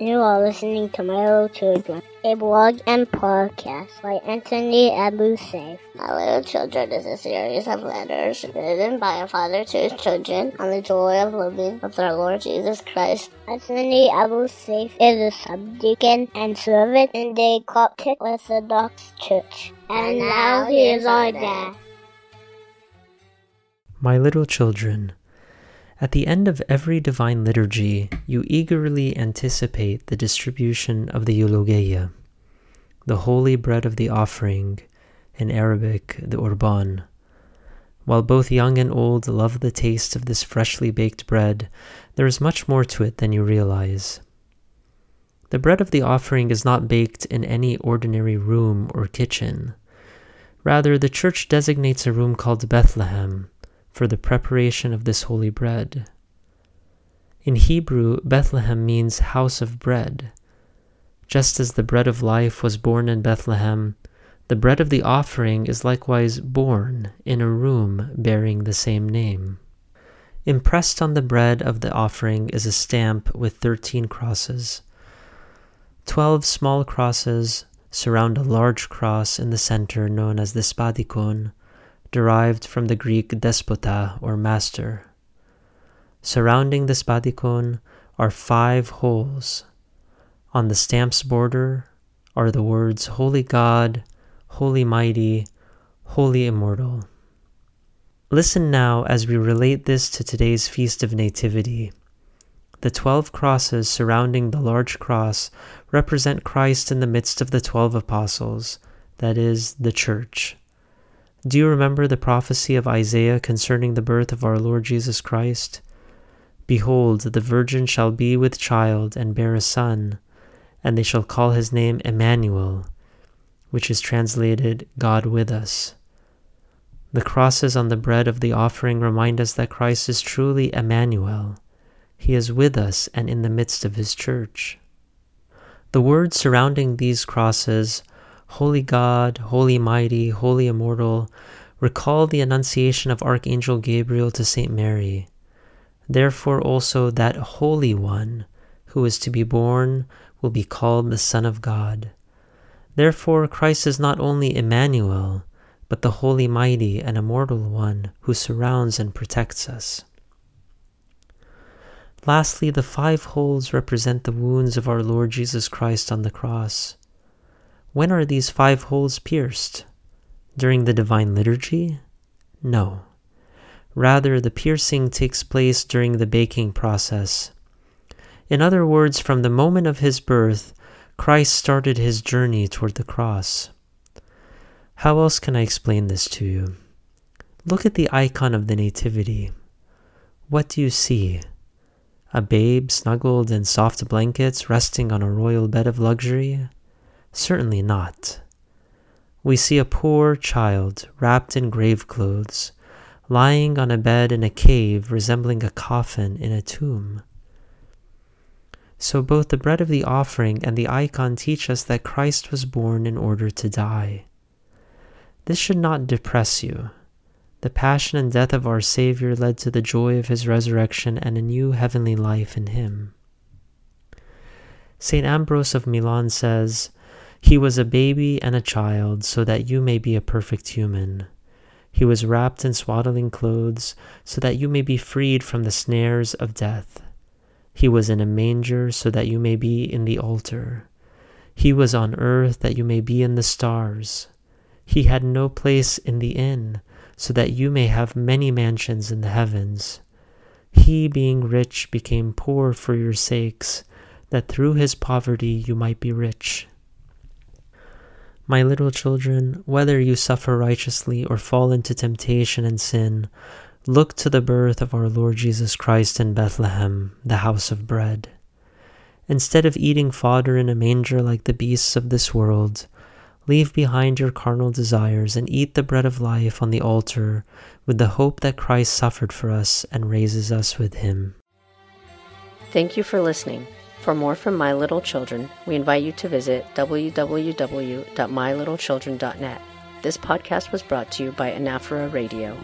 You are listening to My Little Children, a blog and podcast by Anthony Abu Saif. My Little Children is a series of letters written by a father to his children on the joy of living with our Lord Jesus Christ. Anthony Abu Saif is a subdeacon and servant in the Coptic Orthodox Church. And now he is our dad. My little children, at the end of every divine liturgy, you eagerly anticipate the distribution of the eulogia, the holy bread of the offering, in Arabic, the Urban. While both young and old love the taste of this freshly baked bread, there is much more to it than you realize. The bread of the offering is not baked in any ordinary room or kitchen. Rather, the church designates a room called Bethlehem for the preparation of this holy bread. In Hebrew, Bethlehem means house of bread. Just as the bread of life was born in Bethlehem, the bread of the offering is likewise born in a room bearing the same name. Impressed on the bread of the offering is a stamp with thirteen crosses. Twelve small crosses surround a large cross in the center known as the spadikon, derived from the Greek despota or master. Surrounding the spadikon are five holes. On the stamp's border are the words Holy God, Holy Mighty, Holy Immortal. Listen now as we relate this to today's Feast of Nativity. The twelve crosses surrounding the large cross represent Christ in the midst of the twelve apostles, that is, the Church. Do you remember the prophecy of Isaiah concerning the birth of our Lord Jesus Christ? Behold, the virgin shall be with child and bear a son, and they shall call his name Emmanuel, which is translated God with us. The crosses on the bread of the offering remind us that Christ is truly Emmanuel. He is with us and in the midst of his church. The words surrounding these crosses Holy God, Holy Mighty, Holy Immortal, recall the annunciation of Archangel Gabriel to Saint Mary. Therefore also that Holy One who is to be born will be called the Son of God. Therefore Christ is not only Emmanuel, but the Holy Mighty and Immortal One who surrounds and protects us. Lastly, the five holes represent the wounds of our Lord Jesus Christ on the cross. When are these five holes pierced? During the Divine Liturgy? No. Rather, the piercing takes place during the baking process. In other words, from the moment of his birth, Christ started his journey toward the cross. How else can I explain this to you? Look at the icon of the Nativity. What do you see? A babe snuggled in soft blankets resting on a royal bed of luxury? Certainly not. We see a poor child wrapped in grave clothes, lying on a bed in a cave resembling a coffin in a tomb. So both the bread of the offering and the icon teach us that Christ was born in order to die. This should not depress you. The passion and death of our Savior led to the joy of his resurrection and a new heavenly life in him. St. Ambrose of Milan says, he was a baby and a child, so that you may be a perfect human. He was wrapped in swaddling clothes, so that you may be freed from the snares of death. He was in a manger, so that you may be in the altar. He was on earth, that you may be in the stars. He had no place in the inn, so that you may have many mansions in the heavens. He, being rich, became poor for your sakes, that through his poverty you might be rich. My little children, whether you suffer righteously or fall into temptation and sin, look to the birth of our Lord Jesus Christ in Bethlehem, the house of bread. Instead of eating fodder in a manger like the beasts of this world, leave behind your carnal desires and eat the bread of life on the altar with the hope that Christ suffered for us and raises us with him. Thank you for listening. For more from My Little Children, we invite you to visit www.mylittlechildren.net. This podcast was brought to you by Anaphora Radio.